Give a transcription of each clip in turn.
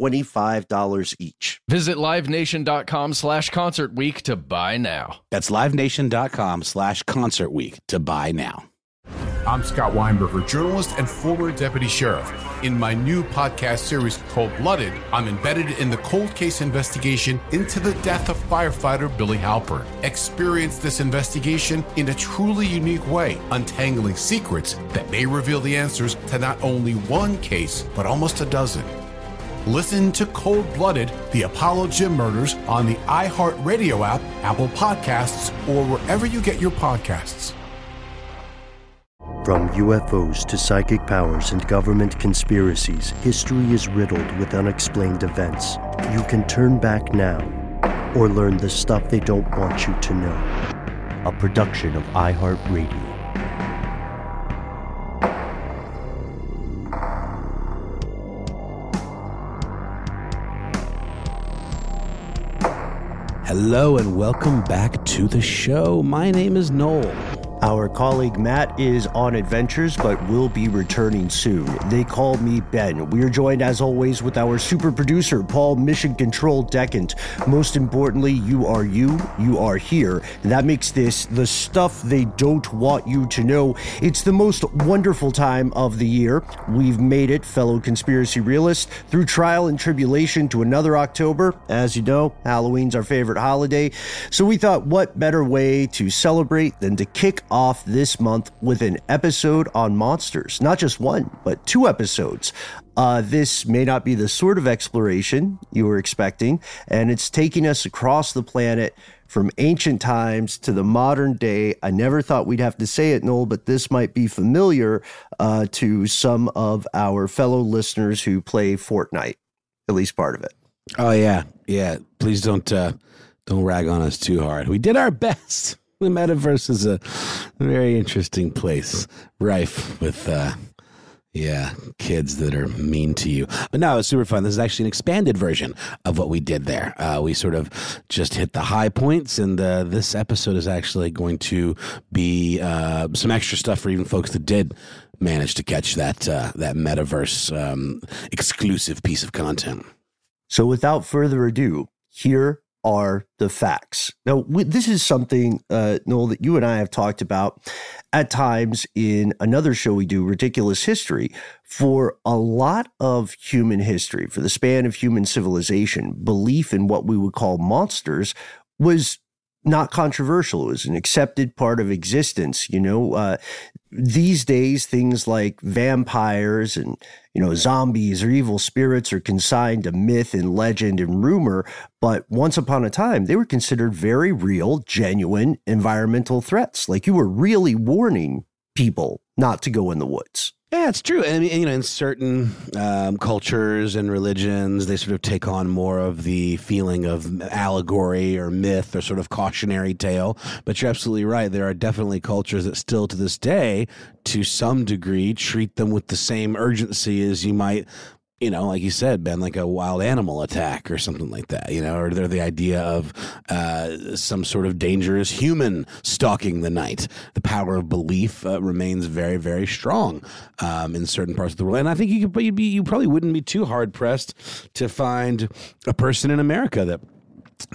$25 each. Visit livenation.com slash concert week to buy now. That's livenation.com slash concert week to buy now. I'm Scott Weinberger, journalist and former deputy sheriff. In my new podcast series, Cold Blooded, I'm embedded in the cold case investigation into the death of firefighter Billy Halpern. Experience this investigation in a truly unique way, untangling secrets that may reveal the answers to not only one case, but almost a dozen. Listen to Cold Blooded, the Apollo Gym Murders on the iHeartRadio app, Apple Podcasts, or wherever you get your podcasts. From UFOs to psychic powers and government conspiracies, history is riddled with unexplained events. You can turn back now or learn the stuff they don't want you to know. A production of iHeartRadio. Hello and welcome back to the show. My name is Noel. Our colleague Matt is on adventures but will be returning soon. They call me Ben. We are joined as always with our super producer, Paul Mission Control Decant. Most importantly, you are you, you are here. And that makes this the stuff they don't want you to know. It's the most wonderful time of the year. We've made it, fellow conspiracy realists, through trial and tribulation to another October. As you know, Halloween's our favorite holiday. So we thought, what better way to celebrate than to kick off this month with an episode on monsters. Not just one, but two episodes. Uh, this may not be the sort of exploration you were expecting, and it's taking us across the planet from ancient times to the modern day. I never thought we'd have to say it, Noel, but this might be familiar uh, to some of our fellow listeners who play Fortnite, at least part of it. Oh yeah, yeah. Please don't uh, don't rag on us too hard. We did our best. The metaverse is a very interesting place, rife with uh, yeah kids that are mean to you. But no, it's super fun. This is actually an expanded version of what we did there. Uh, we sort of just hit the high points, and uh, this episode is actually going to be uh, some extra stuff for even folks that did manage to catch that uh, that metaverse um, exclusive piece of content. So, without further ado, here are the facts. Now, this is something, uh, Noel, that you and I have talked about at times in another show we do, Ridiculous History. For a lot of human history, for the span of human civilization, belief in what we would call monsters was not controversial. It was an accepted part of existence. You know, uh, these days, things like vampires and, you know, zombies or evil spirits are consigned to myth and legend and rumor. But once upon a time, they were considered very real, genuine environmental threats. Like you were really warning people not to go in the woods. Yeah, it's true. I mean, you know, in certain um, cultures and religions, they sort of take on more of the feeling of allegory or myth or sort of cautionary tale. But you're absolutely right. There are definitely cultures that still to this day, to some degree, treat them with the same urgency as you might you know, like you said, Ben, like a wild animal attack or something like that, you know, or they're the idea of uh, some sort of dangerous human stalking the night. The power of belief uh, remains very, very strong um, in certain parts of the world. And I think you could, be, you probably wouldn't be too hard pressed to find a person in America that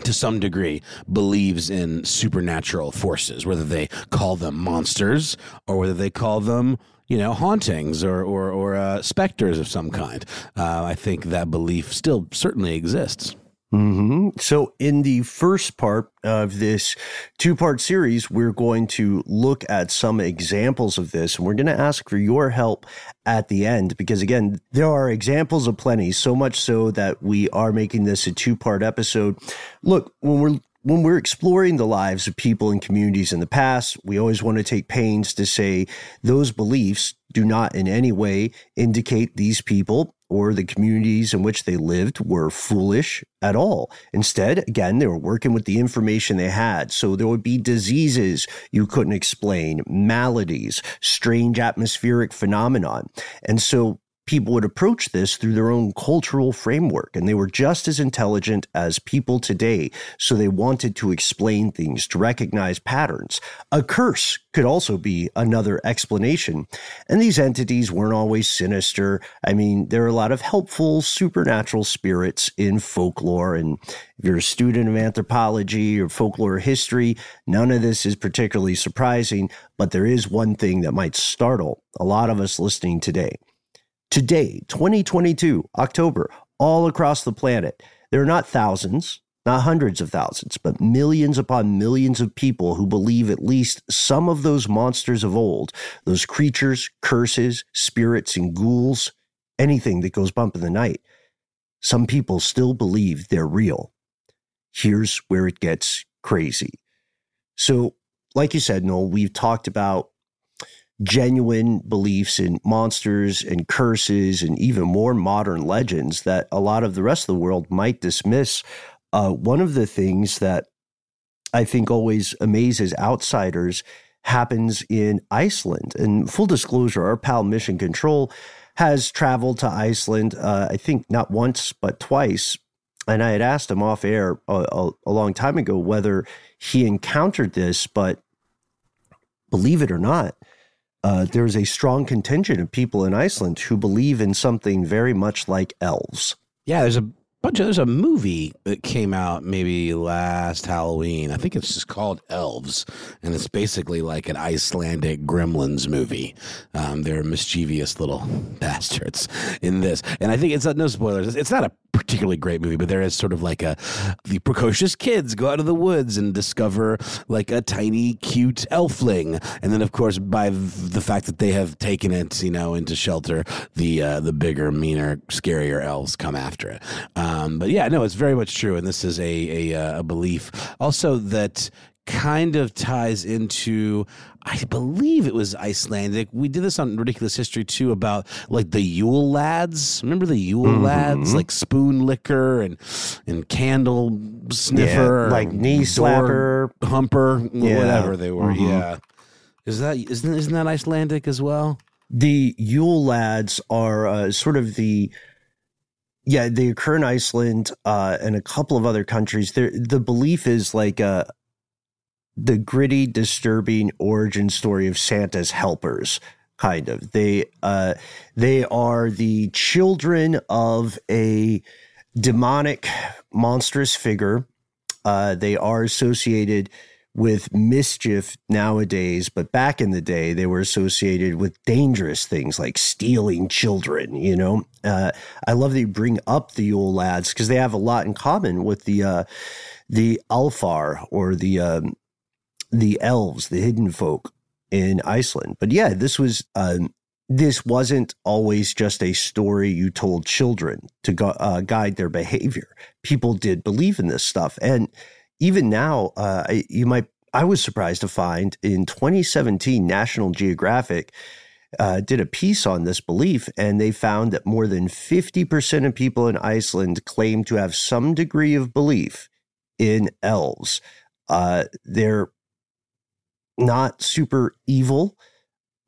to some degree believes in supernatural forces, whether they call them monsters or whether they call them you know, hauntings or or, or uh, specters of some kind. Uh, I think that belief still certainly exists. Mm-hmm. So, in the first part of this two part series, we're going to look at some examples of this, and we're going to ask for your help at the end because, again, there are examples of plenty, so much so that we are making this a two part episode. Look, when we're when we're exploring the lives of people and communities in the past, we always want to take pains to say those beliefs do not in any way indicate these people or the communities in which they lived were foolish at all. Instead, again, they were working with the information they had. So there would be diseases you couldn't explain, maladies, strange atmospheric phenomenon. And so people would approach this through their own cultural framework, and they were just as intelligent as people today. So they wanted to explain things, to recognize patterns. A curse could also be another explanation. And these entities weren't always sinister. I mean, there are a lot of helpful supernatural spirits in folklore. And if you're a student of anthropology or folklore history, none of this is particularly surprising. But there is one thing that might startle a lot of us listening today. Today, 2022, October, all across the planet, there are not thousands, not hundreds of thousands, but millions upon millions of people who believe at least some of those monsters of old, those creatures, curses, spirits, and ghouls, anything that goes bump in the night. Some people still believe they're real. Here's where it gets crazy. So, like you said, Noel, we've talked about genuine beliefs in monsters and curses and even more modern legends that a lot of the rest of the world might dismiss. Uh, one of the things that I think always amazes outsiders happens in Iceland. And full disclosure, our pal Mission Control has traveled to Iceland, uh, I think not once, but twice. And I had asked him off air a, a, a long time ago whether he encountered this, but believe it or not, uh, there's a strong contingent of people in Iceland who believe in something very much like elves. Yeah, there's a bunch of there's a movie that came out maybe last Halloween. I think it's just called Elves, and it's basically like an Icelandic Gremlins movie. Um, they're mischievous little bastards in this, and I think it's not no spoilers. It's not a particularly great movie, but there is sort of like a the precocious kids go out of the woods and discover like a tiny, cute elfling, and then of course by the fact that they have taken it, you know, into shelter, the uh, the bigger, meaner, scarier elves come after it. Um, but yeah, no, it's very much true, and this is a a, uh, a belief also that kind of ties into I believe it was Icelandic. We did this on Ridiculous History too about like the Yule lads. Remember the Yule mm-hmm. lads, like spoon licker and and candle sniffer, yeah, like knee slapper, humper, yeah. whatever they were. Mm-hmm. Yeah, is that isn't isn't that Icelandic as well? The Yule lads are uh, sort of the yeah, they occur in Iceland uh, and a couple of other countries. There, the belief is like a the gritty, disturbing origin story of Santa's helpers. Kind of, they uh, they are the children of a demonic, monstrous figure. Uh, they are associated with mischief nowadays, but back in the day, they were associated with dangerous things like stealing children. You know, uh, I love that you bring up the Yule lads because they have a lot in common with the uh, the Alfar or the um, the elves, the hidden folk in Iceland. But yeah, this was um, this wasn't always just a story you told children to uh, guide their behavior. People did believe in this stuff, and even now, uh, you might. I was surprised to find in 2017, National Geographic uh, did a piece on this belief, and they found that more than 50% of people in Iceland claim to have some degree of belief in elves. Uh, they're not super evil,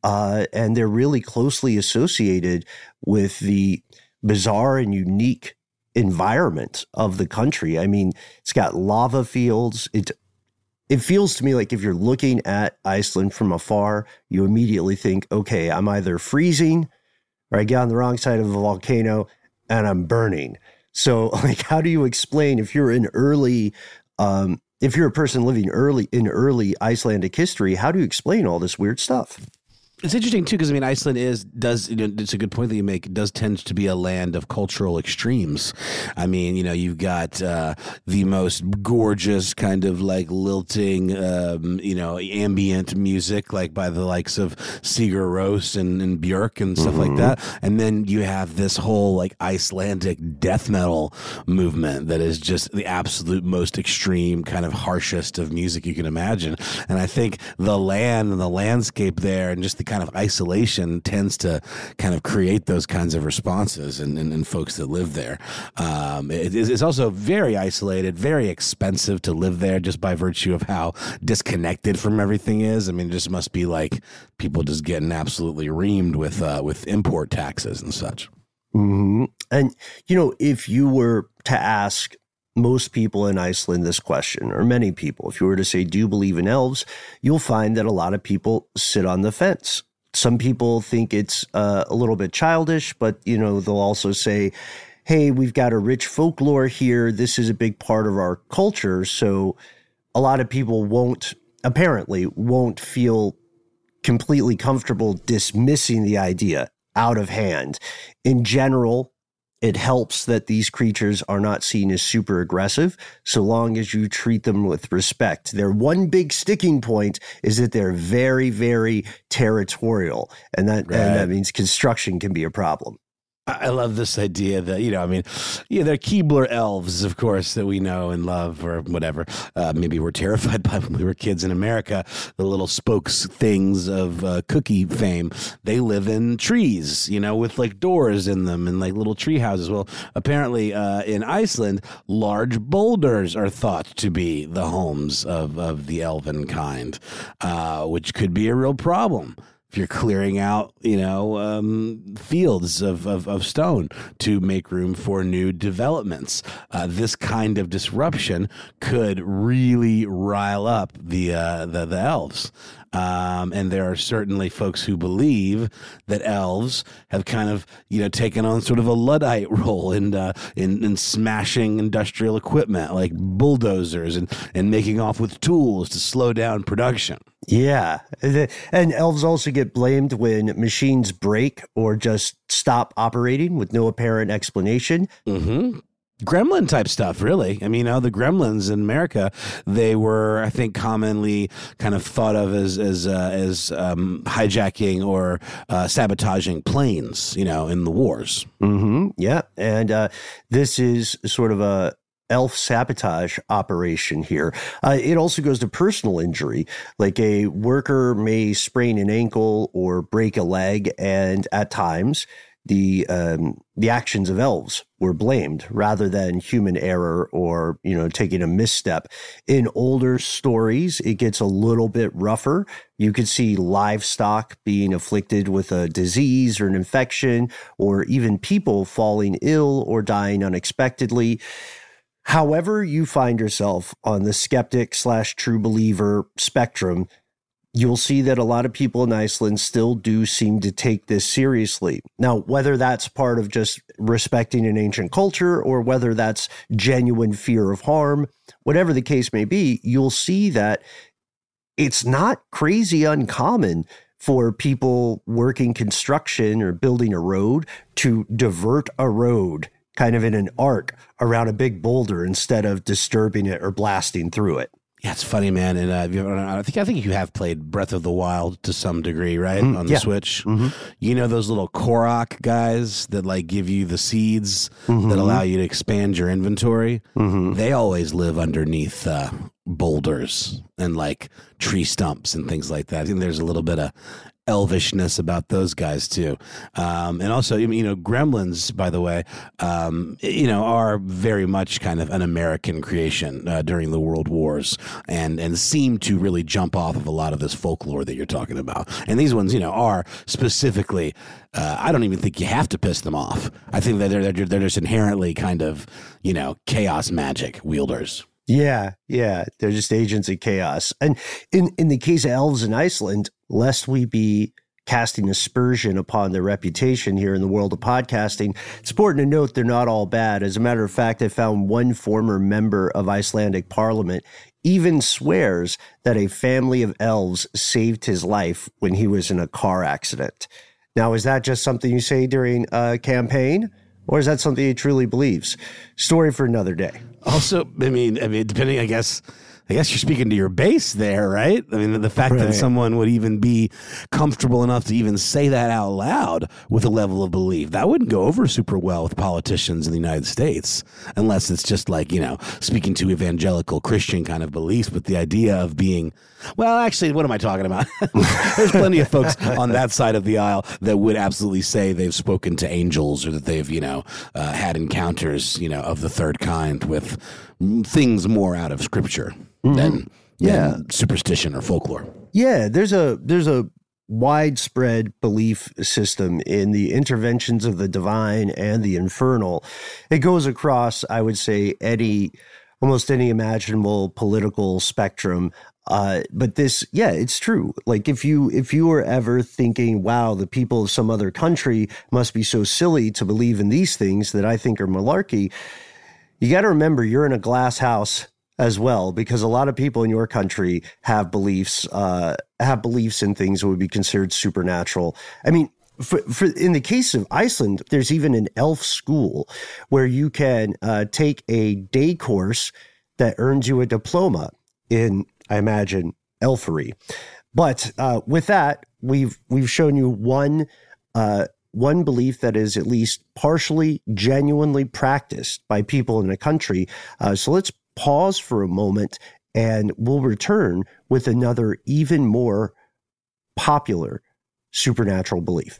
uh, and they're really closely associated with the bizarre and unique environment of the country. I mean, it's got lava fields. It it feels to me like if you're looking at Iceland from afar, you immediately think, okay, I'm either freezing or I get on the wrong side of a volcano and I'm burning. So, like, how do you explain if you're in early, um, if you're a person living early in early Icelandic history, how do you explain all this weird stuff? It's interesting too because I mean Iceland is does you know, it's a good point that you make. It does tend to be a land of cultural extremes. I mean, you know, you've got uh, the most gorgeous kind of like lilting, um, you know, ambient music like by the likes of Sigur Rós and, and Björk and stuff mm-hmm. like that, and then you have this whole like Icelandic death metal movement that is just the absolute most extreme kind of harshest of music you can imagine. And I think the land and the landscape there and just the kind of isolation tends to kind of create those kinds of responses in, in, in folks that live there. Um, it, it's also very isolated, very expensive to live there just by virtue of how disconnected from everything is. I mean, it just must be like people just getting absolutely reamed with uh, with import taxes and such. Mm-hmm. And you know, if you were to ask most people in Iceland this question, or many people. If you were to say, Do you believe in elves? you'll find that a lot of people sit on the fence. Some people think it's uh, a little bit childish, but you know, they'll also say, Hey, we've got a rich folklore here. This is a big part of our culture. So a lot of people won't, apparently, won't feel completely comfortable dismissing the idea out of hand. In general, it helps that these creatures are not seen as super aggressive so long as you treat them with respect. Their one big sticking point is that they're very, very territorial. And that, right. and that means construction can be a problem. I love this idea that you know, I mean, yeah, they're Keebler elves, of course, that we know and love, or whatever. Uh, maybe we're terrified by when we were kids in America. The little spokes things of uh, cookie fame. They live in trees, you know, with like doors in them and like little tree houses. Well, apparently, uh, in Iceland, large boulders are thought to be the homes of of the elven kind, uh, which could be a real problem if you're clearing out, you know, um, fields of, of, of, stone to make room for new developments. Uh, this kind of disruption could really rile up the uh, the, the elves. Um, and there are certainly folks who believe that elves have kind of, you know, taken on sort of a Luddite role in, uh, in, in smashing industrial equipment like bulldozers and, and making off with tools to slow down production. Yeah. And elves also get blamed when machines break or just stop operating with no apparent explanation. Mm-hmm gremlin type stuff really i mean you know the gremlins in america they were i think commonly kind of thought of as as uh, as um, hijacking or uh, sabotaging planes you know in the wars mm-hmm. yeah and uh, this is sort of a elf sabotage operation here. Uh, it also goes to personal injury, like a worker may sprain an ankle or break a leg, and at times the um, the actions of elves were blamed rather than human error or you know taking a misstep. In older stories, it gets a little bit rougher. You could see livestock being afflicted with a disease or an infection, or even people falling ill or dying unexpectedly. However, you find yourself on the skeptic slash true believer spectrum, you'll see that a lot of people in Iceland still do seem to take this seriously. Now, whether that's part of just respecting an ancient culture or whether that's genuine fear of harm, whatever the case may be, you'll see that it's not crazy uncommon for people working construction or building a road to divert a road kind of in an arc around a big boulder instead of disturbing it or blasting through it. Yeah, it's funny, man. And uh, I think I think you have played Breath of the Wild to some degree, right, mm, on the yeah. Switch. Mm-hmm. You know those little Korok guys that like give you the seeds mm-hmm. that allow you to expand your inventory. Mm-hmm. They always live underneath uh, boulders and like tree stumps and things like that. I think there's a little bit of elvishness about those guys too. Um, and also, you know, Gremlins, by the way, um, you know, are very much kind of an American creation uh, during the World Wars, and and seem to really jump off of a lot of this folklore that you're talking about. And these ones, you know, are specifically. Uh, I don't even think you have to piss them off. I think that they're, they're they're just inherently kind of you know chaos magic wielders. Yeah, yeah, they're just agents of chaos. And in in the case of elves in Iceland, lest we be casting aspersion upon their reputation here in the world of podcasting, it's important to note they're not all bad. As a matter of fact, I found one former member of Icelandic parliament even swears that a family of elves saved his life when he was in a car accident. Now, is that just something you say during a campaign? Or is that something he truly believes? Story for another day. Also, I mean, I mean, depending, I guess, I guess you're speaking to your base there, right? I mean, the fact right. that someone would even be comfortable enough to even say that out loud with a level of belief, that wouldn't go over super well with politicians in the United States, unless it's just like, you know, speaking to evangelical Christian kind of beliefs. But the idea of being, well, actually, what am I talking about? There's plenty of folks on that side of the aisle that would absolutely say they've spoken to angels or that they've, you know, uh, had encounters, you know, of the third kind with things more out of scripture mm-hmm. than, yeah. Than superstition or folklore. Yeah, there's a there's a widespread belief system in the interventions of the divine and the infernal. It goes across, I would say, any almost any imaginable political spectrum. Uh, but this, yeah, it's true. Like if you if you were ever thinking, wow, the people of some other country must be so silly to believe in these things that I think are malarkey, you got to remember you're in a glass house as well, because a lot of people in your country have beliefs, uh, have beliefs in things that would be considered supernatural. I mean, for, for, in the case of Iceland, there's even an elf school where you can uh, take a day course that earns you a diploma in, I imagine, elfery. But uh, with that, we've we've shown you one uh, one belief that is at least partially genuinely practiced by people in a country. Uh, so let's pause for a moment and we'll return with another even more popular supernatural belief.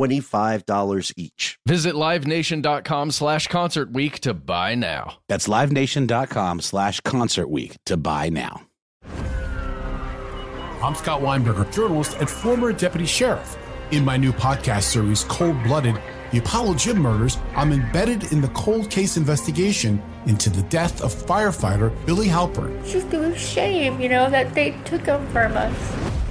$25 each. Visit livenation.com slash concert week to buy now. That's livenation.com slash concert week to buy now. I'm Scott Weinberger, journalist and former deputy sheriff. In my new podcast series, Cold Blooded, The Apollo Gym Murders, I'm embedded in the cold case investigation into the death of firefighter Billy Halpern. It's just a shame, you know, that they took him from us.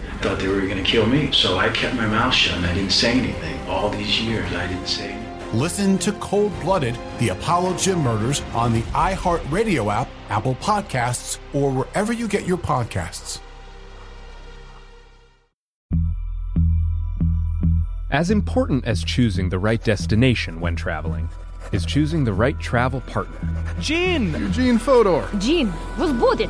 thought they were going to kill me. So I kept my mouth shut and I didn't say anything. All these years, I didn't say anything. Listen to Cold Blooded, the Apollo Gym Murders on the iHeartRadio app, Apple Podcasts, or wherever you get your podcasts. As important as choosing the right destination when traveling is choosing the right travel partner. Gene! Eugene Fodor! Gene, was booted!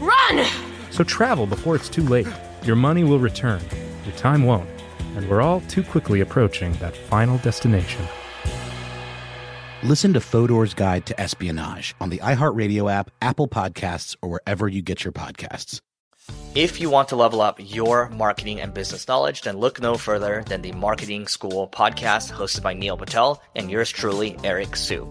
Run! So travel before it's too late. Your money will return, your time won't. and we're all too quickly approaching that final destination. Listen to Fodor's Guide to Espionage on the iHeartRadio app, Apple Podcasts, or wherever you get your podcasts. If you want to level up your marketing and business knowledge, then look no further than the Marketing School podcast hosted by Neil Patel and yours truly, Eric Siu.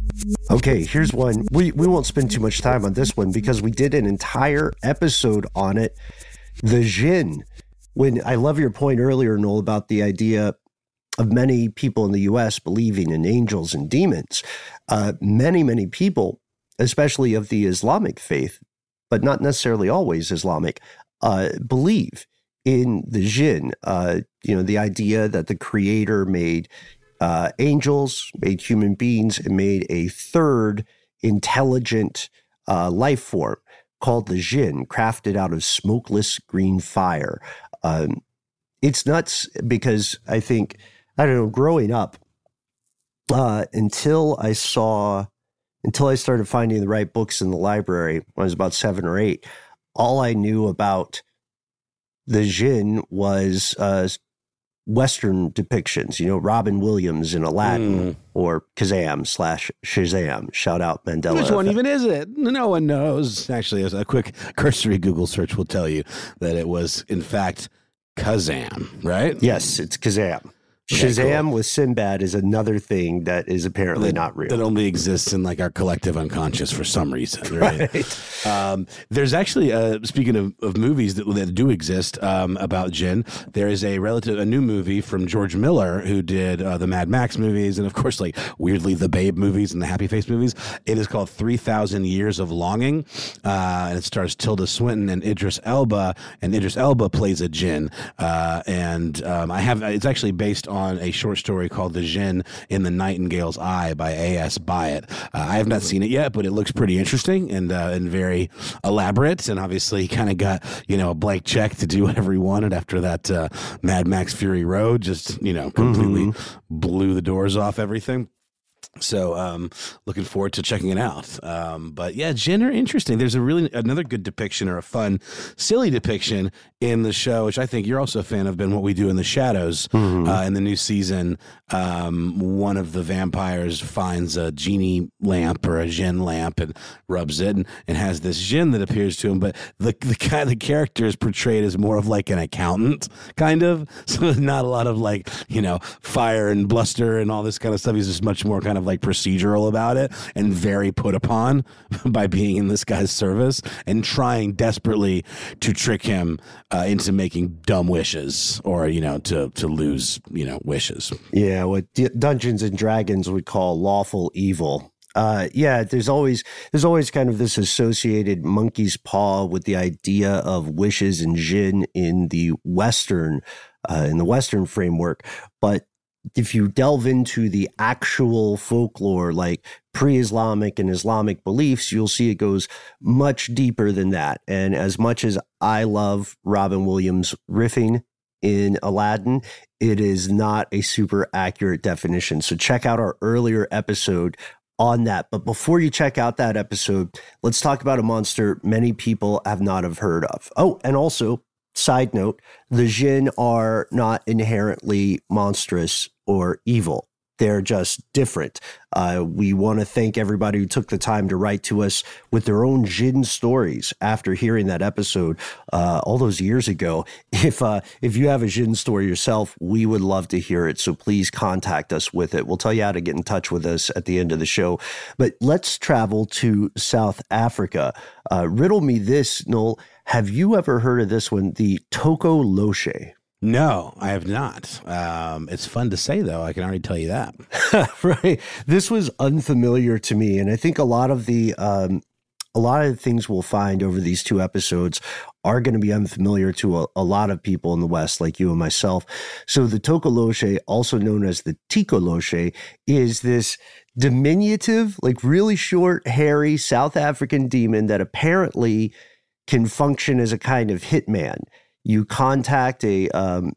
Okay, here's one. We we won't spend too much time on this one because we did an entire episode on it. The Jinn. When I love your point earlier, Noel, about the idea of many people in the U.S. believing in angels and demons. Uh, many, many people, especially of the Islamic faith, but not necessarily always Islamic, uh, believe in the jinn. Uh, you know, the idea that the Creator made uh, angels, made human beings, and made a third intelligent uh, life form called the jinn, crafted out of smokeless green fire. Um, it's nuts because I think I don't know, growing up, uh, until I saw, until I started finding the right books in the library when I was about seven or eight, all I knew about the Jinn was uh, Western depictions, you know, Robin Williams in Aladdin mm. or Kazam slash Shazam. Shout out Mandela. Which one even is it? No one knows. Actually, a quick cursory Google search will tell you that it was, in fact, Kazam, right? Yes, it's Kazam. Shazam cool. with Sinbad is another thing that is apparently that, not real. That only exists in like our collective unconscious for some reason. Right. right. Um, there's actually, uh, speaking of, of movies that, that do exist um, about Jinn, there is a relative, a new movie from George Miller who did uh, the Mad Max movies and of course like weirdly the Babe movies and the Happy Feet movies. It is called Three Thousand Years of Longing, uh, and it stars Tilda Swinton and Idris Elba, and Idris Elba plays a Jinn. Uh, and um, I have it's actually based on on a short story called The Djinn in the Nightingale's Eye by A.S. Byatt. Uh, I have not seen it yet, but it looks pretty interesting and uh, and very elaborate. And obviously, kind of got you know a blank check to do whatever he wanted after that uh, Mad Max Fury Road. Just you know completely mm-hmm. blew the doors off everything. So, um, looking forward to checking it out. Um, but yeah, Jinn are interesting. There's a really another good depiction or a fun, silly depiction in the show, which I think you're also a fan of, Ben what we do in the shadows. Mm-hmm. Uh, in the new season, um, one of the vampires finds a genie lamp or a Jinn lamp and rubs it, and, and has this Jinn that appears to him. But the the kind the character is portrayed as more of like an accountant, kind of. So not a lot of like you know fire and bluster and all this kind of stuff. He's just much more kind of like procedural about it and very put upon by being in this guy's service and trying desperately to trick him uh, into making dumb wishes or you know to to lose you know wishes. Yeah, what D- Dungeons and Dragons would call lawful evil. Uh, yeah, there's always there's always kind of this associated monkey's paw with the idea of wishes and jinn in the Western uh, in the Western framework, but if you delve into the actual folklore, like pre Islamic and Islamic beliefs, you'll see it goes much deeper than that. And as much as I love Robin Williams riffing in Aladdin, it is not a super accurate definition. So check out our earlier episode on that. But before you check out that episode, let's talk about a monster many people have not have heard of. Oh, and also Side note, the Jinn are not inherently monstrous or evil. They're just different. Uh, we want to thank everybody who took the time to write to us with their own Jinn stories after hearing that episode uh, all those years ago. If uh, if you have a Jinn story yourself, we would love to hear it. So please contact us with it. We'll tell you how to get in touch with us at the end of the show. But let's travel to South Africa. Uh, riddle me this, Noel. Have you ever heard of this one, the Tokoloshe? No, I have not. Um, it's fun to say, though. I can already tell you that. right. This was unfamiliar to me, and I think a lot of the um, a lot of the things we'll find over these two episodes are going to be unfamiliar to a, a, lot of people in the West, like you and myself. So the Tokoloshe, also known as the Tikoloshe, is this diminutive, like really short, hairy South African demon that apparently can function as a kind of hitman you contact a um,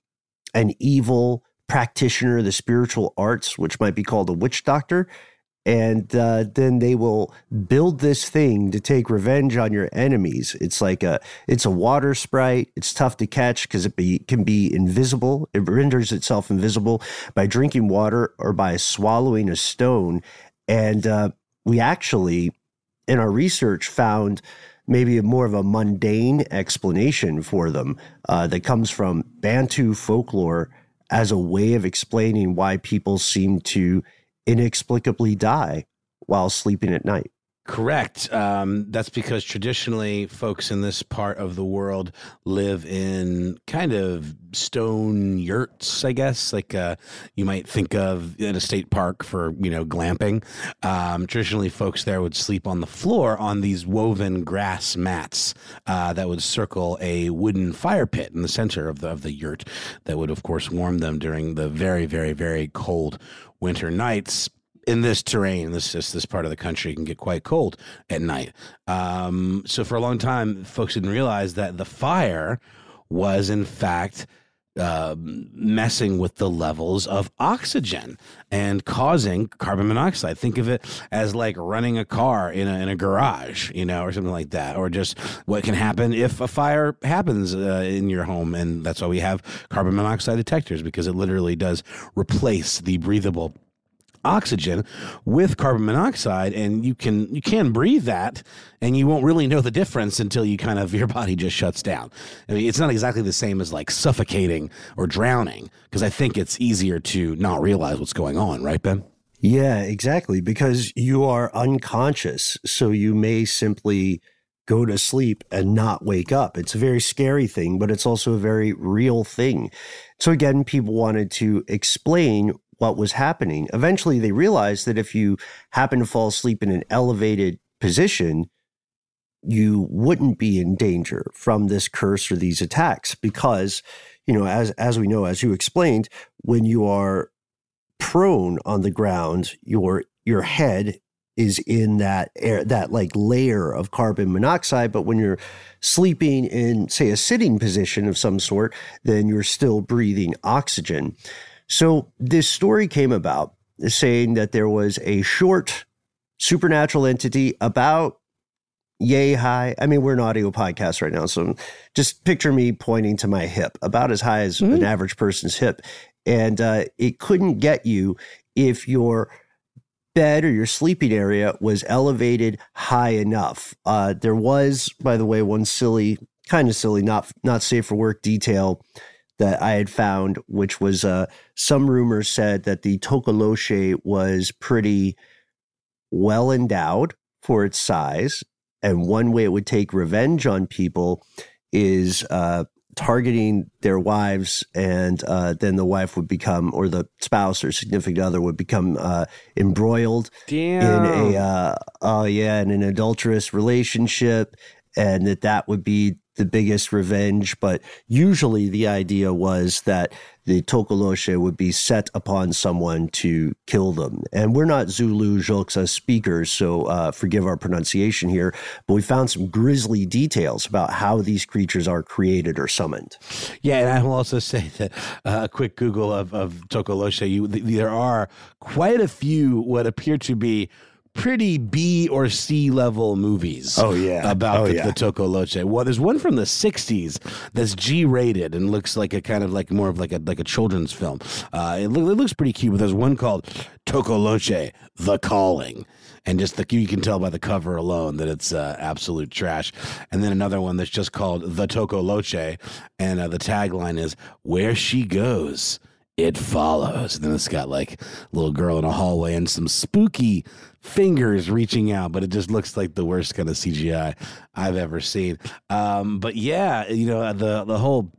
an evil practitioner of the spiritual arts, which might be called a witch doctor, and uh, then they will build this thing to take revenge on your enemies. It's like a it's a water sprite. It's tough to catch because it be, can be invisible. It renders itself invisible by drinking water or by swallowing a stone. And uh, we actually, in our research, found maybe more of a mundane explanation for them uh, that comes from Bantu folklore as a way of explaining why people seem to inexplicably die while sleeping at night. Correct. Um, that's because traditionally, folks in this part of the world live in kind of stone yurts, I guess, like uh, you might think of in a state park for you know glamping. Um, traditionally, folks there would sleep on the floor on these woven grass mats uh, that would circle a wooden fire pit in the center of the of the yurt. That would, of course, warm them during the very, very, very cold winter nights in this terrain, this this, this part of the country can get quite cold at night. Um, so for a long time, folks didn't realize that the fire was in fact uh, messing with the levels of oxygen and causing carbon monoxide. Think of it as like running a car in a, in a garage, you know, or something like that, or just what can happen if a fire happens uh, in your home. And that's why we have carbon monoxide detectors because it literally does replace the breathable oxygen with carbon monoxide and you can you can breathe that and you won't really know the difference until you kind of your body just shuts down i mean it's not exactly the same as like suffocating or drowning because i think it's easier to not realize what's going on right ben yeah exactly because you are unconscious so you may simply go to sleep and not wake up. It's a very scary thing, but it's also a very real thing. So again, people wanted to explain what was happening. Eventually, they realized that if you happen to fall asleep in an elevated position, you wouldn't be in danger from this curse or these attacks because, you know, as as we know, as you explained, when you are prone on the ground, your your head is in that air that like layer of carbon monoxide but when you're sleeping in say a sitting position of some sort then you're still breathing oxygen so this story came about saying that there was a short supernatural entity about yay high. I mean, we're an audio podcast right now, so just picture me pointing to my hip, about as high as mm-hmm. an average person's hip. And uh, it couldn't get you if your bed or your sleeping area was elevated high enough. Uh, there was, by the way, one silly, kind of silly, not not safe for work detail that I had found, which was uh, some rumors said that the Tokoloshe was pretty well endowed for its size. And one way it would take revenge on people is uh, targeting their wives, and uh, then the wife would become, or the spouse or significant other would become uh, embroiled Damn. in a, uh, oh yeah, in an adulterous relationship, and that that would be the biggest revenge, but usually the idea was that the Tokoloshe would be set upon someone to kill them. And we're not Zulu Xhosa speakers, so uh, forgive our pronunciation here, but we found some grisly details about how these creatures are created or summoned. Yeah, and I will also say that uh, a quick Google of, of Tokoloshe, you, there are quite a few what appear to be pretty B or C level movies. Oh, yeah. about Oh, the, yeah. the Tokoloshe. Well, there's one from the '60s that's G rated and looks like a kind of like more of like a like a children's film. Uh, it, loo- it looks pretty cute. But there's one called Tokoloshe: The Calling. And just the you can tell by the cover alone that it's uh, absolute trash. And then another one that's just called The Tokoloshe, and uh, the tagline is "Where she goes, it follows. And then it's got like a little girl in a hallway and some spooky fingers reaching out, but it just looks like the worst kind of CGI I've ever seen. Um, but yeah, you know, the the whole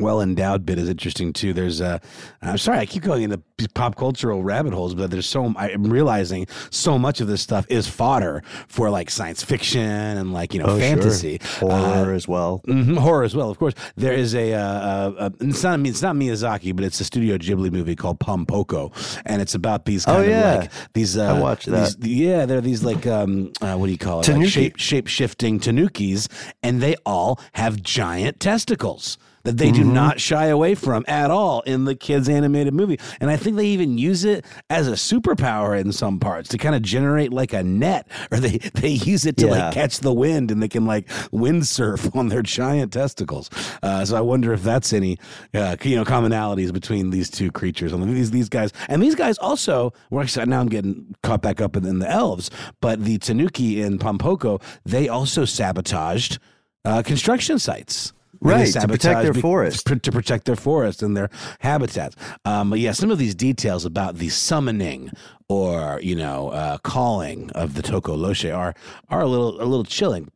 well endowed bit is interesting too. There's uh I'm sorry, I keep going into pop cultural rabbit holes, but there's so I'm realizing so much of this stuff is fodder for like science fiction and like you know Oh, sure. fantasy, Horror Uh, as well. Mhm, horror as well, of course. There is a, uh, uh, uh, it's not me, it's not Miyazaki, but it's a Studio Ghibli movie called Pom Poko, and it's about these Oh, kind of yeah. like these. Uh, I watched that. these- yeah, they're these like um, uh, what do you call it? Like shape shape shifting tanukis, and they all have giant testicles. That they do Mhm. not shy away from at all in the kids' animated movie. And I think they even use it as a superpower in some parts to kind of generate like a net, or they, they use it to Yeah. like catch the wind and they can like windsurf on their giant testicles. Uh, so I wonder if that's any uh, you know commonalities between these two creatures. Mean, these these guys and these guys also. Well, actually, now I'm getting caught back up in, in the elves, but the Tanuki in Pom Poko they also sabotaged uh, construction sites. Right, to protect their forest. pr- to protect their forest and their habitats. Um, but yeah, some of these details about the summoning or you know uh, calling of the Tokoloshe are are a little a little chilling.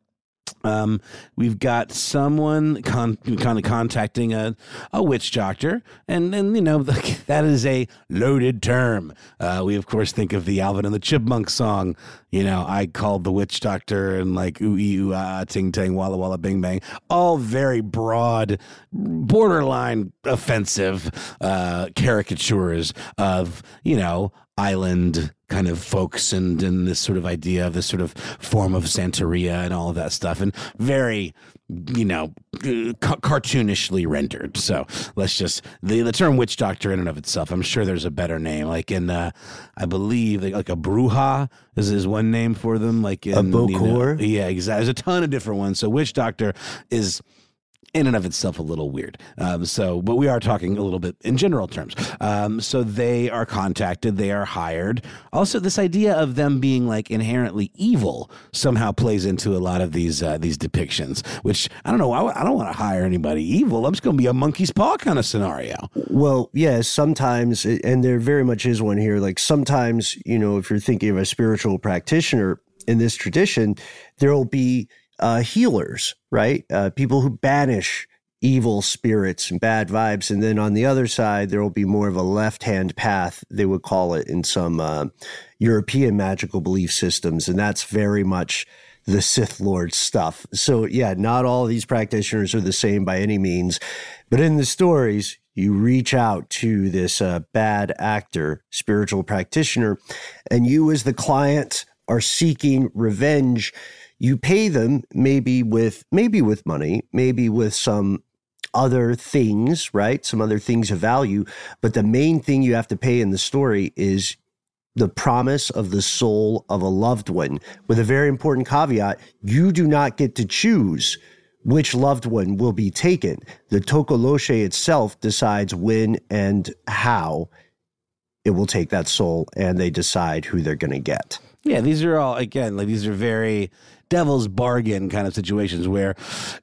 Um, we've got someone con- kind of contacting a, a witch doctor, and and you know that is a loaded term. Uh, we of course think of the Alvin and the Chipmunk song. You know, I called the witch doctor, and like ooh ee, ah, ting tang walla walla bing bang, all very broad, borderline offensive uh, caricatures of you know island kind of folks and and this sort of idea of this sort of form of Santeria and all of that stuff, and very you know ca- cartoonishly rendered. So let's just the the term witch doctor in and of itself. I'm sure there's a better name, like in uh, I believe like, like a bruja is is one name for them, like in A you know- yeah, exactly. There's a ton of different ones. So witch doctor is in and of itself a little weird. Um, so, but we are talking a little bit in general terms. Um, so they are contacted, they are hired. Also, this idea of them being like inherently evil somehow plays into a lot of these uh, these depictions. Which I don't know. I, I don't want to hire anybody evil. I'm just going to be a monkey's paw kind of scenario. Well, yeah, sometimes, and there very much is one here. Like sometimes, you know, if you're thinking of a spiritual practitioner in this tradition, there will be uh, healers, right? Uh, people who banish evil spirits and bad vibes. And then on the other side, there will be more of a left hand path, they would call it in some uh, European magical belief systems. And that's very much the Sith Lord stuff. So, yeah, not all these practitioners are the same by any means. But in the stories, you reach out to this uh, bad actor, spiritual practitioner, and you, as the client, are seeking revenge. You pay them maybe with maybe with money, maybe with some other things, right? Some other things of value. But the main thing you have to pay in the story is the promise of the soul of a loved one, with a very important caveat you do not get to choose which loved one will be taken. The Tokoloshe itself decides when and how it will take that soul, and they decide who they're going to get. Yeah, these are all again like these are very devil's bargain kind of situations where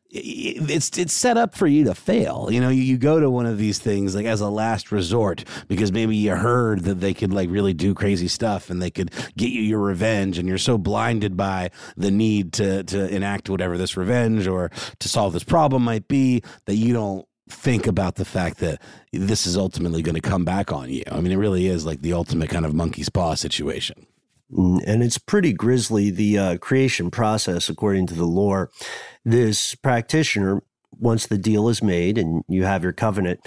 it's it's set up for you to fail. You know, you, you go to one of these things like as a last resort because maybe you heard that they could like really do crazy stuff and they could get you your revenge, and you're so blinded by the need to to enact whatever this revenge or to solve this problem might be that you don't think about the fact that this is ultimately going to come back on you. I mean, it really is like the ultimate kind of monkey's paw situation. Mm, And it's pretty grisly, the uh, creation process, according to the lore. This practitioner, once the deal is made and you have your covenant,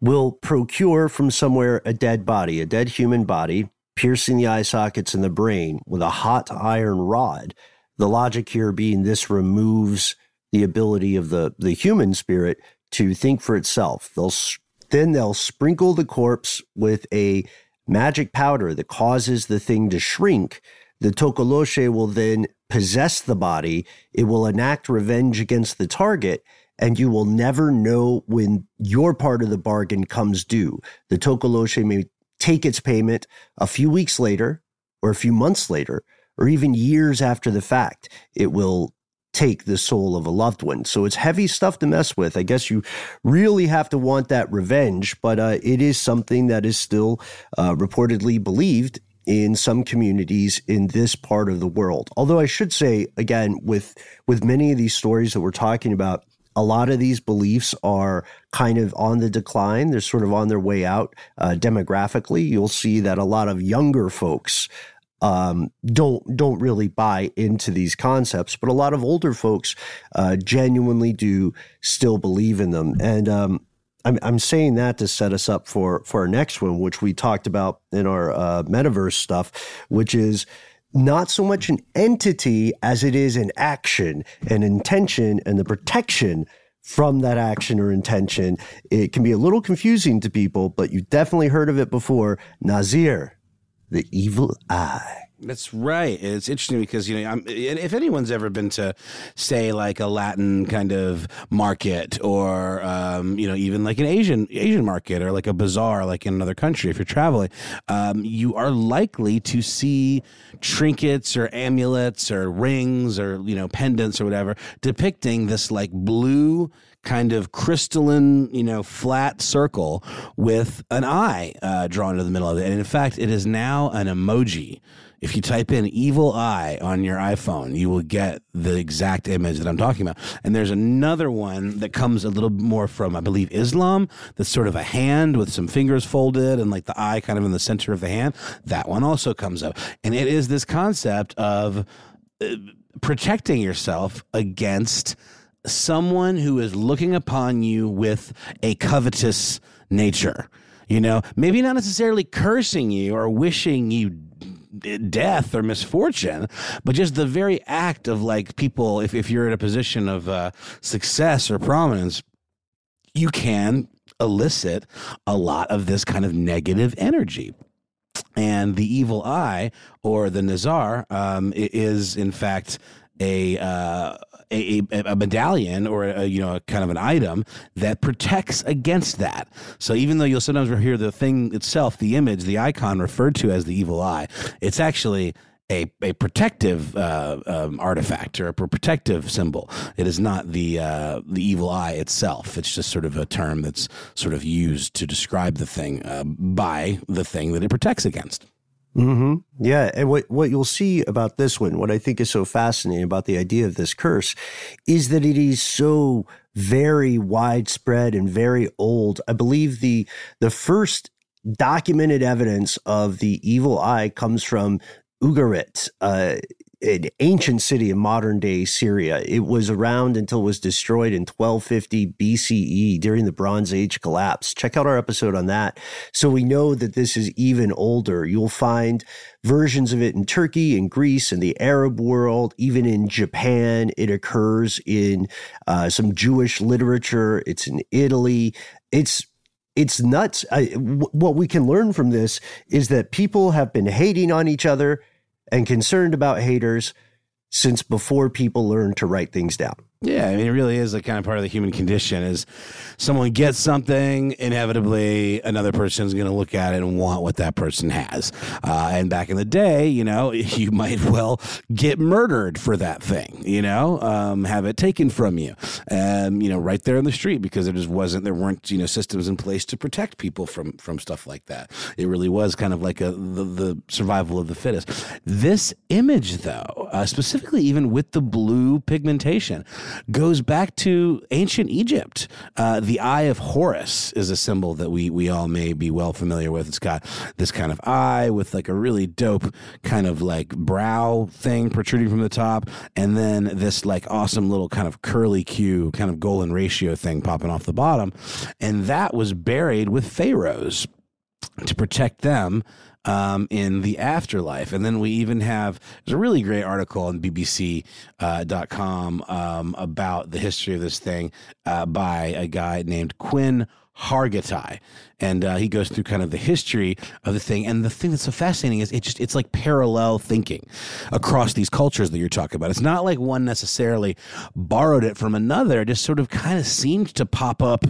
will procure from somewhere a dead body, a dead human body, piercing the eye sockets and the brain with a hot iron rod. The logic here being this removes the ability of the, the human spirit to think for itself. They'll then they'll sprinkle the corpse with a magic powder that causes the thing to shrink. The Tokoloshe will then possess the body. It will enact revenge against the target, and you will never know when your part of the bargain comes due. The Tokoloshe may take its payment a few weeks later, or a few months later, or even years after the fact. It will take the soul of a loved one. So it's heavy stuff to mess with. I guess you really have to want that revenge, but uh, it is something that is still uh, reportedly believed in some communities in this part of the world. Although I should say again with with many of these stories that we're talking about a lot of these beliefs are kind of on the decline. They're sort of on their way out uh, demographically. You'll see that a lot of younger folks um, don't don't really buy into these concepts, but a lot of older folks uh, genuinely do still believe in them. And um, I'm I'm saying that to set us up for for our next one, which we talked about in our uh, metaverse stuff, which is not so much an entity as it is an action, an intention, and the protection from that action or intention. It can be a little confusing to people, but you definitely heard of it before. Nazar the evil eye. That's right. It's interesting because you know, I'm, if anyone's ever been to, say, like a Latin kind of market, or um, you know, even like an Asian Asian market, or like a bazaar, like in another country, if you're traveling, um, you are likely to see trinkets or amulets or rings or you know pendants or whatever depicting this like blue kind of crystalline, you know, flat circle with an eye uh, drawn into the middle of it. And in fact, it is now an emoji. If you type in evil eye on your iPhone, you will get the exact image that I'm talking about. And there's another one that comes a little more from, I believe, Islam, that's sort of a hand with some fingers folded and like the eye kind of in the center of the hand. That one also comes up. And it is this concept of uh, protecting yourself against someone who is looking upon you with a covetous nature. You know, maybe not necessarily cursing you or wishing you death or misfortune, but just the very act of like people, if, if you're in a position of uh, success or prominence, you can elicit a lot of this kind of negative energy. And the evil eye or the Nazar um, is, in fact, a uh, a, a, medallion or a, you know a kind of an item that protects against that. So even though you'll sometimes hear the thing itself, the image, the icon referred to as the evil eye, it's actually a, a protective uh, um, artifact or a protective symbol. It is not the uh, the evil eye itself. It's just sort of a term that's sort of used to describe the thing uh, by the thing that it protects against. Mm-hmm. Yeah, and what what you'll see about this one, what I think is so fascinating about the idea of this curse, is that it is so very widespread and very old. I believe the the first documented evidence of the evil eye comes from Ugarit. Uh, an ancient city in modern day Syria. It was around until it was destroyed in 1250 BCE during the Bronze Age collapse. Check out our episode on that. So we know that this is even older. You'll find versions of it in Turkey, in Greece, in the Arab world, even in Japan. It occurs in uh, some Jewish literature. It's in Italy. It's it's nuts. I, w- what we can learn from this is that people have been hating on each other and concerned about haters since before people learned to write things down. Yeah, I mean, it really is a kind of part of the human condition. Is someone gets something, inevitably another person is going to look at it and want what that person has. Uh, and back in the day, you know, you might well get murdered for that thing. You know, um, have it taken from you, um, you know, right there in the street because there just wasn't there weren't you know systems in place to protect people from from stuff like that. It really was kind of like a the, the survival of the fittest. This image, though, uh, specifically even with the blue pigmentation goes back to ancient Egypt. Uh, the Eye of Horus is a symbol that we we all may be well familiar with. It's got this kind of eye with like a really dope kind of like brow thing protruding from the top, and then this like awesome little kind of curly Q kind of golden ratio thing popping off the bottom, and that was buried with pharaohs to protect them um, in the afterlife. And then we even have there's a really great article on BBC.com uh, um, about the history of this thing uh, by a guy named Quinn Hargittai, and uh, he goes through kind of the history of the thing. And the thing that's so fascinating is it just it's like parallel thinking across these cultures that you're talking about. It's not like one necessarily borrowed it from another; it just sort of kind of seemed to pop up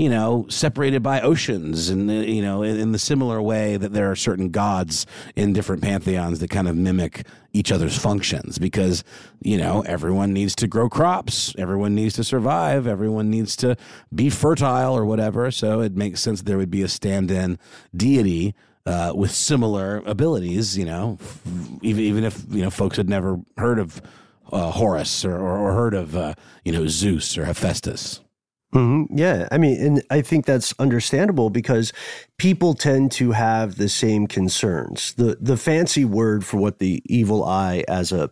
you know, separated by oceans, and you know, in, in, the similar way that there are certain gods in different pantheons that kind of mimic each other's functions, because you know, everyone needs to grow crops, everyone needs to survive, everyone needs to be fertile or whatever. So it makes sense there would be a stand-in deity uh, with similar abilities. You know, even even if you know folks had never heard of uh, Horus or, or, or heard of uh, you know Zeus or Hephaestus. Mm-hmm. Yeah. I mean, and I think that's understandable because people tend to have the same concerns. The the fancy word for what the evil eye as a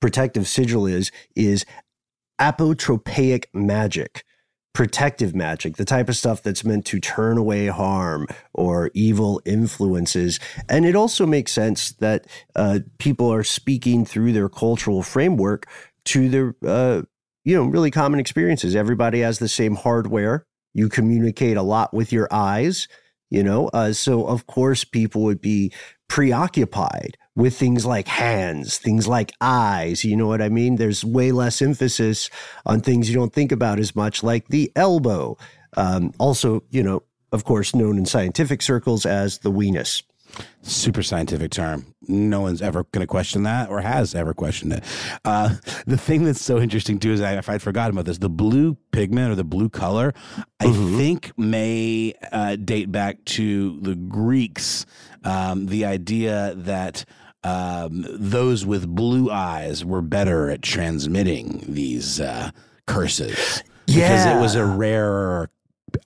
protective sigil is is apotropaic magic. Protective magic, the type of stuff that's meant to turn away harm or evil influences. And it also makes sense that uh, people are speaking through their cultural framework to their uh, you know, really common experiences. Everybody has the same hardware. You communicate a lot with your eyes, you know. Uh, so, of course, people would be preoccupied with things like hands, things like eyes. You know what I mean? There's way less emphasis on things you don't think about as much, like the elbow. Um, also, you know, of course, known in scientific circles as the weenus. Super scientific term. No one's ever going to question that or has ever questioned it. Uh, the thing that's so interesting too is I, if I'd forgotten about this, the blue pigment or the blue color, I mm-hmm. think may uh, date back to the Greeks. Um, the idea that um, those with blue eyes were better at transmitting these uh, curses yeah. because it was a rarer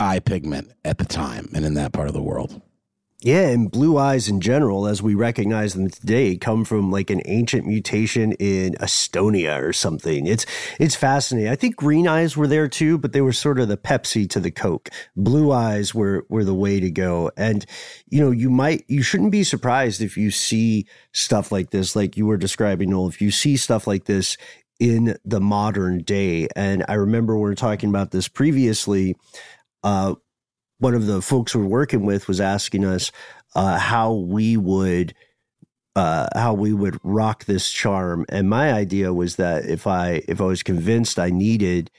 eye pigment at the time and in that part of the world. Yeah, and blue eyes in general, as we recognize them today, come from like an ancient mutation in Estonia or something. It's it's fascinating. I think green eyes were there too, but they were sort of the Pepsi to the Coke. Blue eyes were were the way to go. And you know, you might you shouldn't be surprised if you see stuff like this, like you were describing, Noel. If you see stuff like this in the modern day, and I remember we were talking about this previously. Uh, one of the folks we're working with was asking us uh, how we would uh, how we would rock this charm, and my idea was that if I if I was convinced I needed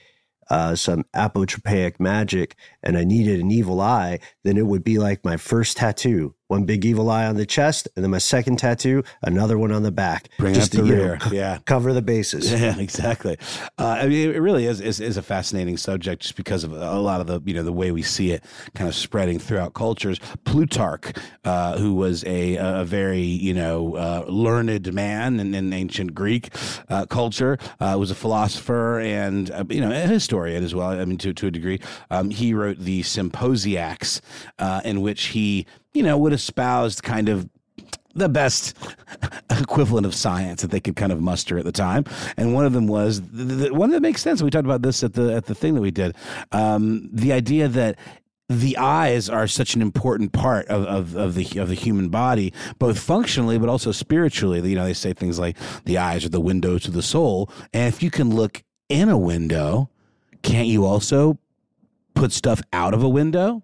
uh, some apotropaic magic and I needed an evil eye, then it would be like my first tattoo one big evil eye on the chest, and then my second tattoo, another one on the back. Bring just to, rear. Know, yeah. Cover the bases. Yeah, exactly. Uh, I mean, it really is, is, is a fascinating subject just because of a lot of the you know the way we see it kind of spreading throughout cultures. Plutarch, uh, who was a, a very you know uh, learned man in, in ancient Greek uh, culture, uh, was a philosopher and uh, you know a historian as well. I mean, to to a degree, um, he wrote the Symposiacs, in which he you know, would espouse kind of the best equivalent of science that they could kind of muster at the time. And one of them was the, the one that makes sense. We talked about this at the at the thing that we did. Um, the idea that the eyes are such an important part of, of, of, the of the human body, both functionally but also spiritually. You know, they say things like the eyes are the window to the soul, and if you can look in a window, can't you also put stuff out of a window?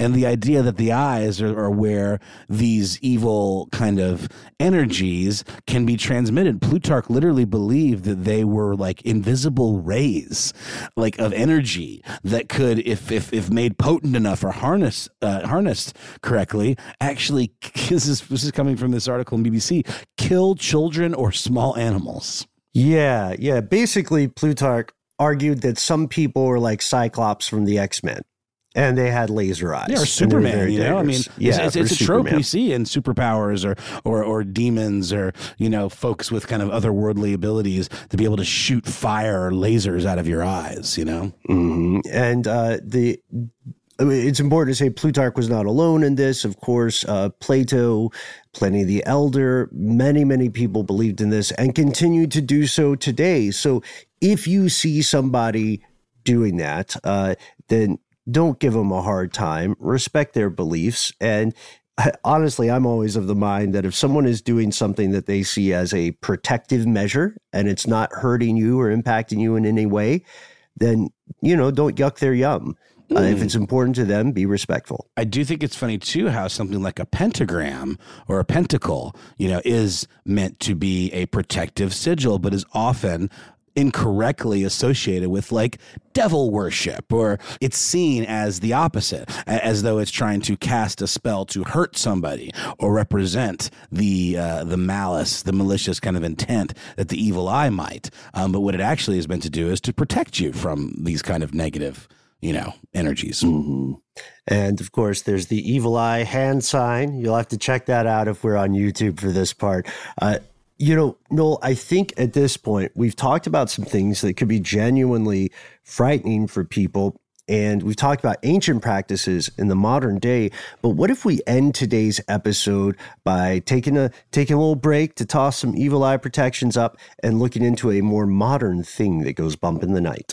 And the idea that the eyes are, are, where these evil kind of energies can be transmitted. Plutarch literally believed that they were like invisible rays, like of energy that could, if if, if made potent enough or harness uh, harnessed correctly, actually this is this is coming from this article in BBC, kill children or small animals. Yeah, yeah. Basically, Plutarch argued that some people were like Cyclops from the X Men and they had laser eyes. Yeah, or Superman. You know, I mean, yeah, it's, it's, it's a trope we see in superpowers or, or or demons or you know folks with kind of otherworldly abilities to be able to shoot fire or lasers out of your eyes. You know, mm-hmm. and uh, the. It's important to say Plutarch was not alone in this. Of course, uh, Plato, Pliny the Elder, many, many people believed in this and continue to do so today. So if you see somebody doing that, uh, then don't give them a hard time, respect their beliefs. And honestly, I'm always of the mind that if someone is doing something that they see as a protective measure and it's not hurting you or impacting you in any way, then, you know, don't yuck their yum. Uh, if it's important to them, be respectful. I do think it's funny too how something like a pentagram or a pentacle, you know, is meant to be a protective sigil, but is often incorrectly associated with like devil worship or it's seen as the opposite as though it's trying to cast a spell to hurt somebody or represent the uh, the malice the malicious kind of intent that the evil eye might. Um, but what it actually is meant to do is to protect you from these kind of negative you know energies. Mm-hmm. and of course there's the evil eye hand sign. You'll have to check that out if we're on youtube for this part. Uh, you know, Noel, I think at this point we've talked about some things that could be genuinely frightening for people. And we've talked about ancient practices in the modern day. But what if we end today's episode by taking a taking a little break to toss some evil eye protections up and looking into a more modern thing that goes bump in the night?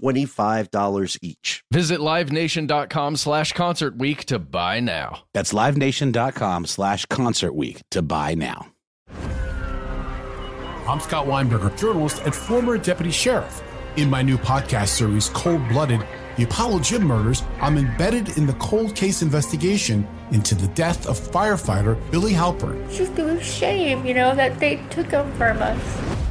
$25 each. Visit livenation.com slash concert week to buy now. That's livenation.com slash concert week to buy now. I'm Scott Weinberger, journalist and former deputy sheriff. In my new podcast series, Cold Blooded The Apollo Gym Murders, I'm embedded in the cold case investigation into the death of firefighter Billy Halpern. It's just a shame, you know, that they took him from us.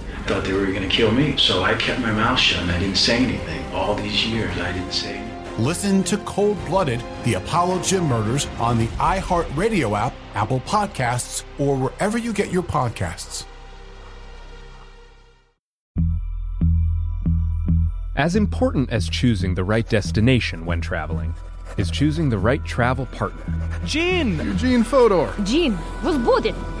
thought they were going to kill me. So I kept my mouth shut and I didn't say anything. All these years, I didn't say anything. Listen to Cold Blooded, The Apollo Gym Murders on the iHeartRadio app, Apple Podcasts, or wherever you get your podcasts. As important as choosing the right destination when traveling is choosing the right travel partner. Gene! Eugene Fodor! Gene, was we'll.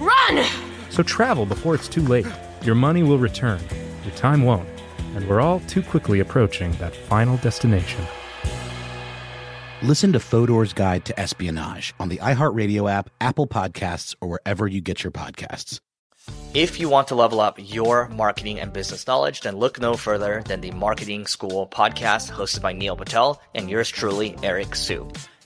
run! So travel before it's too late. Your money will return, your time won't, and we're all too quickly approaching that final destination. Listen to Fodor's Guide to Espionage on the iHeartRadio app, Apple Podcasts, or wherever you get your podcasts. If you want to level up your marketing and business knowledge, then look no further than the Marketing School podcast hosted by Neil Patel and yours truly, Eric Siu.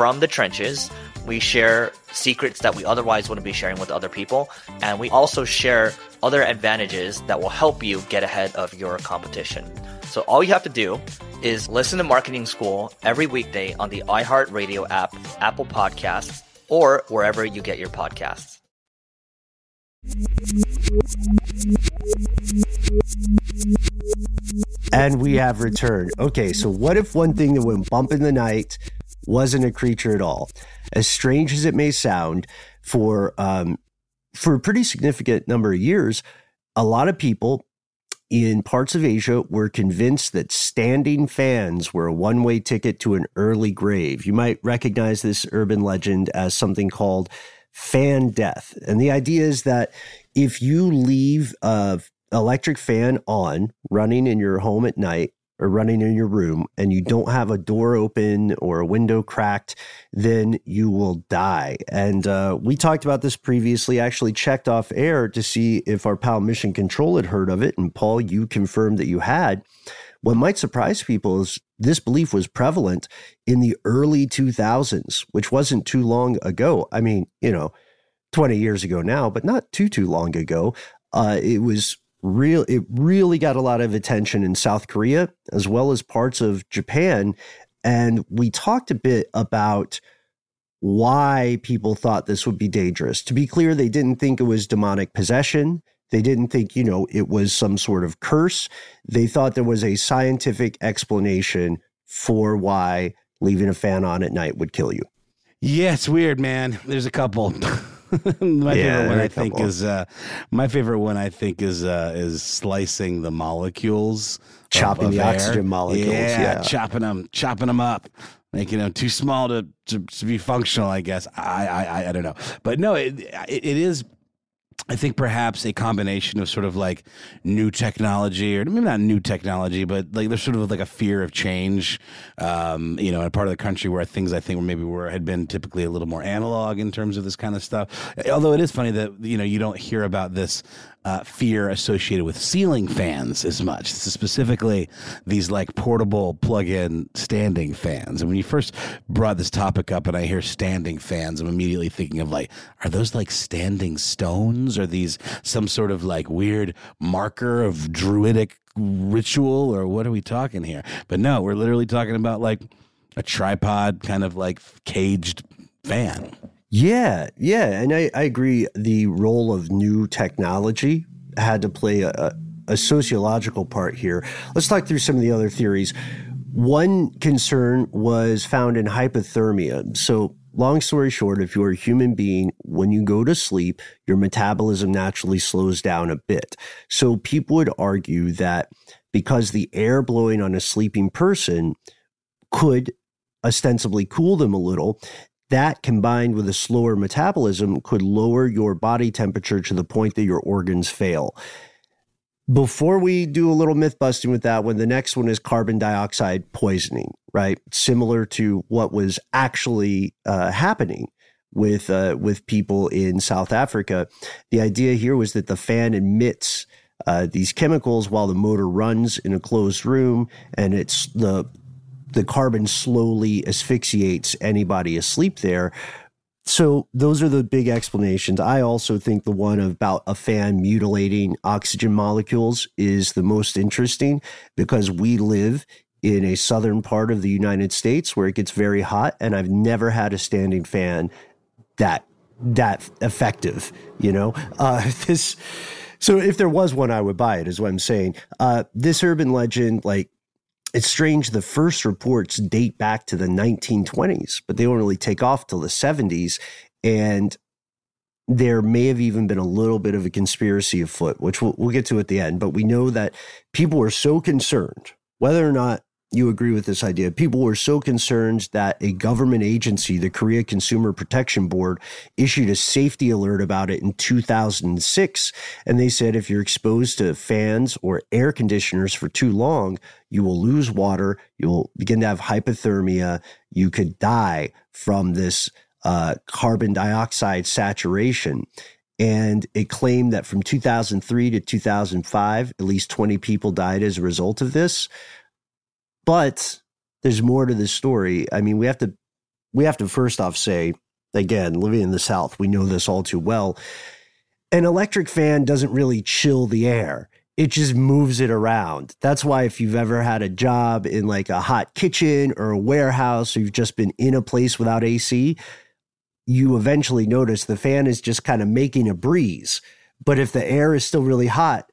from the trenches. We share secrets that we otherwise wouldn't be sharing with other people. And we also share other advantages that will help you get ahead of your competition. So all you have to do is listen to Marketing School every weekday on the iHeartRadio app, Apple Podcasts, or wherever you get your podcasts. And we have returned. Okay, so what if one thing that went bump in the night wasn't a creature at all? As strange as it may sound, for um, for a pretty significant number of years, a lot of people in parts of Asia were convinced that standing fans were a one way ticket to an early grave. You might recognize this urban legend as something called fan death. And the idea is that if you leave a electric fan on running in your home at night or running in your room and you don't have a door open or a window cracked, then you will die. And uh, we talked about this previously, actually checked off air to see if our pal Mission Control had heard of it. And Paul, you confirmed that you had. What might surprise people is this belief was prevalent in the early 2000s, which wasn't too long ago. I mean, you know, 20 years ago now, but not too, too long ago. Uh, it was real it really got a lot of attention in South Korea as well as parts of Japan and we talked a bit about why people thought this would be dangerous. To be clear, they didn't think it was demonic possession. They didn't think, you know, it was some sort of curse. They thought there was a scientific explanation for why leaving a fan on at night would kill you. Yeah, it's weird, man. There's a couple. my Yeah, favorite one I think couple. is uh, my favorite one I think is uh, is slicing the molecules, Chopping of the air. oxygen molecules, yeah. chopping them, chopping them up, making them too small to, to, to be functional. I guess I I, I, I don't know, but no, it, it, it is. I think perhaps a combination of sort of like new technology, or maybe not new technology, but like there's sort of like a fear of change, um, you know, in a part of the country where things I think were maybe were had been typically a little more analog in terms of this kind of stuff. Although it is funny that you know you don't hear about this uh, fear associated with ceiling fans as much. This is specifically these like portable plug-in standing fans. And when you first brought this topic up, and I hear standing fans, I'm immediately thinking of like, are those like standing stones? Are these some sort of like weird marker of druidic ritual, or what are we talking here? But no, we're literally talking about like a tripod, kind of like caged fan. Yeah, yeah, and I, I agree. The role of new technology had to play a, a, sociological part here. Let's talk through some of the other theories. One concern was found in hypothermia. So, long story short, if you're a human being, when you go to sleep, your metabolism naturally slows down a bit. So, people would argue that because the air blowing on a sleeping person could ostensibly cool them a little, that combined with a slower metabolism could lower your body temperature to the point that your organs fail. Before we do a little myth busting with that one, the next one is carbon dioxide poisoning, right? Similar to what was actually uh, happening with uh, with people in South Africa. The idea here was that the fan emits uh, these chemicals while the motor runs in a closed room, and it's the the carbon slowly asphyxiates anybody asleep there. So those are the big explanations. I also think the one about a fan mutilating oxygen molecules is the most interesting because we live in a southern part of the United States where it gets very hot and I've never had a standing fan that that effective, you know. Uh this so if there was one I would buy it is what I'm saying. Uh this urban legend like it's strange the first reports date back to the 1920s, but they don't really take off till the 70s. And there may have even been a little bit of a conspiracy afoot, which we'll, we'll get to at the end. But we know that people were so concerned, whether or not you agree with this idea, people were so concerned that a government agency, the Korea Consumer Protection Board, issued a safety alert about it in 2006. And they said if you're exposed to fans or air conditioners for too long, you will lose water, you'll begin to have hypothermia, you could die from this uh, carbon dioxide saturation. And it claimed that from 2003 to 2005, at least 20 people died as a result of this. But there's more to this story. I mean, we have to we have to first off say, again, living in the South, we know this all too well. An electric fan doesn't really chill the air. It just moves it around. That's why if you've ever had a job in like a hot kitchen or a warehouse, or you've just been in a place without AC, you eventually notice the fan is just kind of making a breeze. But if the air is still really hot,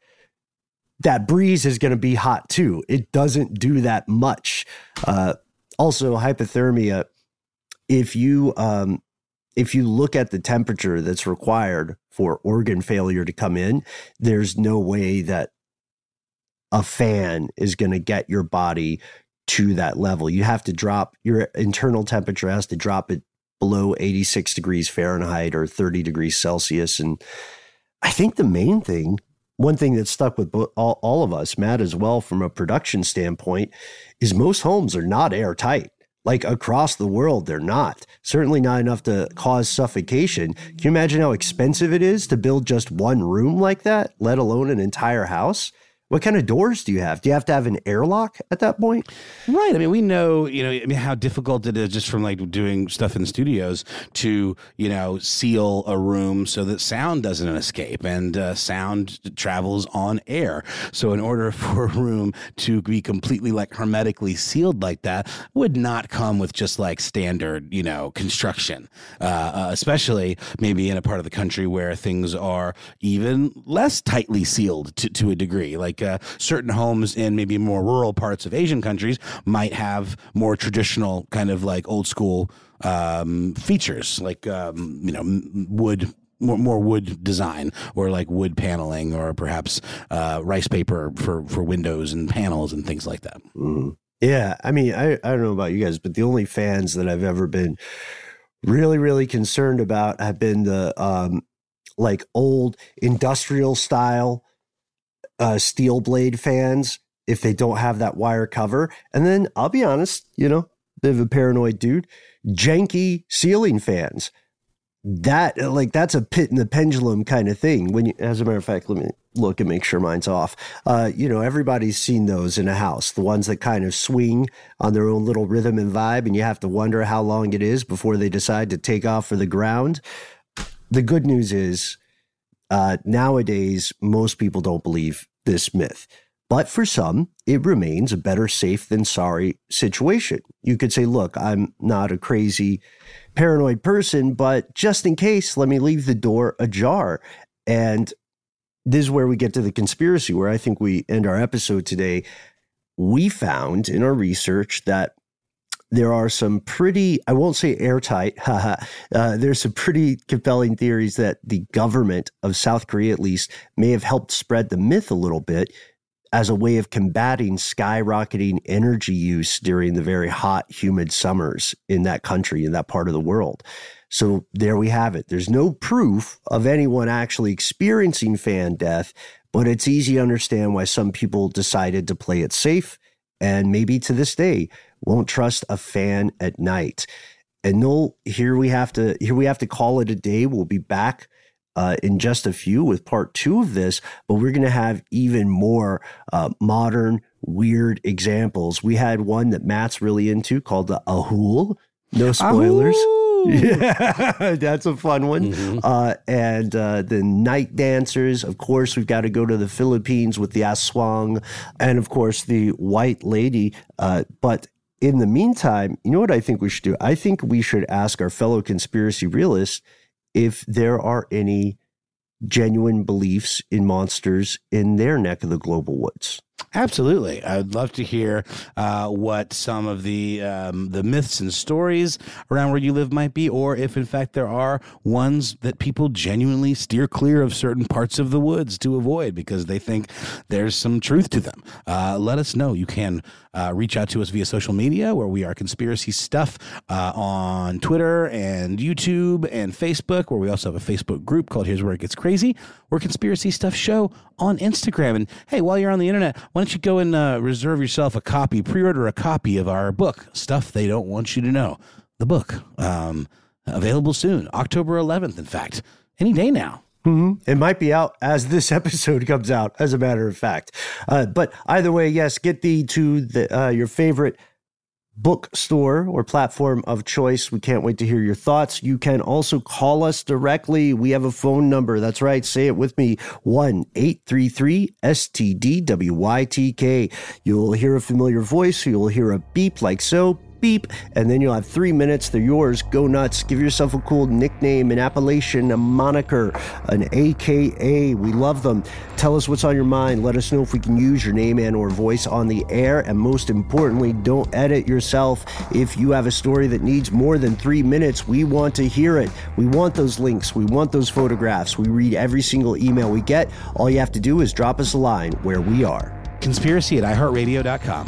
that breeze is going to be hot too. It doesn't do that much. Uh, also, hypothermia. If you um, if you look at the temperature that's required for organ failure to come in, there's no way that a fan is going to get your body to that level. You have to drop your internal temperature has to drop it below 86 degrees Fahrenheit or 30 degrees Celsius. And I think the main thing, one thing that stuck with all, all of us, Matt as well, from a production standpoint, is most homes are not airtight. Like across the world, they're not. Certainly not enough to cause suffocation. Can you imagine how expensive it is to build just one room like that, let alone an entire house? What kind of doors do you have? Do you have to have an airlock at that point? Right. I mean, we know, you know, I mean, how difficult it is just from like doing stuff in studios to, you know, seal a room so that sound doesn't escape and uh, sound travels on air. So, in order for a room to be completely like hermetically sealed like that, would not come with just like standard, you know, construction, uh, uh, especially maybe in a part of the country where things are even less tightly sealed to, to a degree. Like, like uh, certain homes in maybe more rural parts of Asian countries might have more traditional kind of like old school um, features, like um, you know wood more, more wood design or like wood paneling or perhaps uh, rice paper for, for windows and panels and things like that. Mm. Yeah. I mean, I, I don't know about you guys, but the only fans that I've ever been really, really concerned about have been the um, like old industrial style uh, steel blade fans if they don't have that wire cover. And then I'll be honest, you know, bit of a paranoid dude, janky ceiling fans. That like that's a pit in the pendulum kind of thing. When you, as a matter of fact, let me look and make sure mine's off. Uh, you know, everybody's seen those in a house, the ones that kind of swing on their own little rhythm and vibe, and you have to wonder how long it is before they decide to take off for the ground. The good news is uh, nowadays, most people don't believe this myth. But for some, it remains a better safe than sorry situation. You could say, look, I'm not a crazy paranoid person, but just in case, let me leave the door ajar. And this is where we get to the conspiracy, where I think we end our episode today. We found in our research that there are some pretty, I won't say airtight, uh, there's some pretty compelling theories that the government of South Korea, at least, may have helped spread the myth a little bit as a way of combating skyrocketing energy use during the very hot, humid summers in that country, in that part of the world. So there we have it. There's no proof of anyone actually experiencing fan death, but it's easy to understand why some people decided to play it safe. And maybe to this day, won't trust a fan at night. And no, here we have to here we have to call it a day. We'll be back uh, in just a few with part two of this, but we're going to have even more uh, modern, weird examples. We had one that Matt's really into called the Ahool. No spoilers. Yeah, that's a fun one. Mm-hmm. Uh, and uh, the night dancers, of course, we've got to go to the Philippines with the aswang, and of course the white lady. Uh, but in the meantime, you know what I think we should do? I think we should ask our fellow conspiracy realists if there are any genuine beliefs in monsters in their neck of the global woods. Absolutely, I'd love to hear uh, what some of the um, the myths and stories around where you live might be, or if in fact there are ones that people genuinely steer clear of certain parts of the woods to avoid because they think there's some truth to them. Uh, let us know. You can uh, reach out to us via social media, where we are conspiracy stuff uh, on Twitter and YouTube and Facebook, where we also have a Facebook group called Here's Where It Gets Crazy. We're Conspiracy Stuff Show on Instagram. And hey, while you're on the internet, why don't you go and uh, reserve yourself a copy, pre order a copy of our book, Stuff They Don't Want You to Know. The book, um, available soon, October 11th, in fact, any day now. Mm-hmm. It might be out as this episode comes out, as a matter of fact. Uh, but either way, yes, get thee to the, uh, your favorite bookstore or platform of choice. We can't wait to hear your thoughts. You can also call us directly. We have a phone number. That's right. Say it with me 1 833 STDWYTK. You'll hear a familiar voice. You'll hear a beep like so beep, and then you'll have three minutes. They're yours. Go nuts. Give yourself a cool nickname, an appellation, a moniker, an AKA. We love them. Tell us what's on your mind. Let us know if we can use your name and or voice on the air. And most importantly, don't edit yourself. If you have a story that needs more than three minutes, we want to hear it. We want those links. We want those photographs. We read every single email we get. All you have to do is drop us a line where we are. Conspiracy at iHeartRadio.com.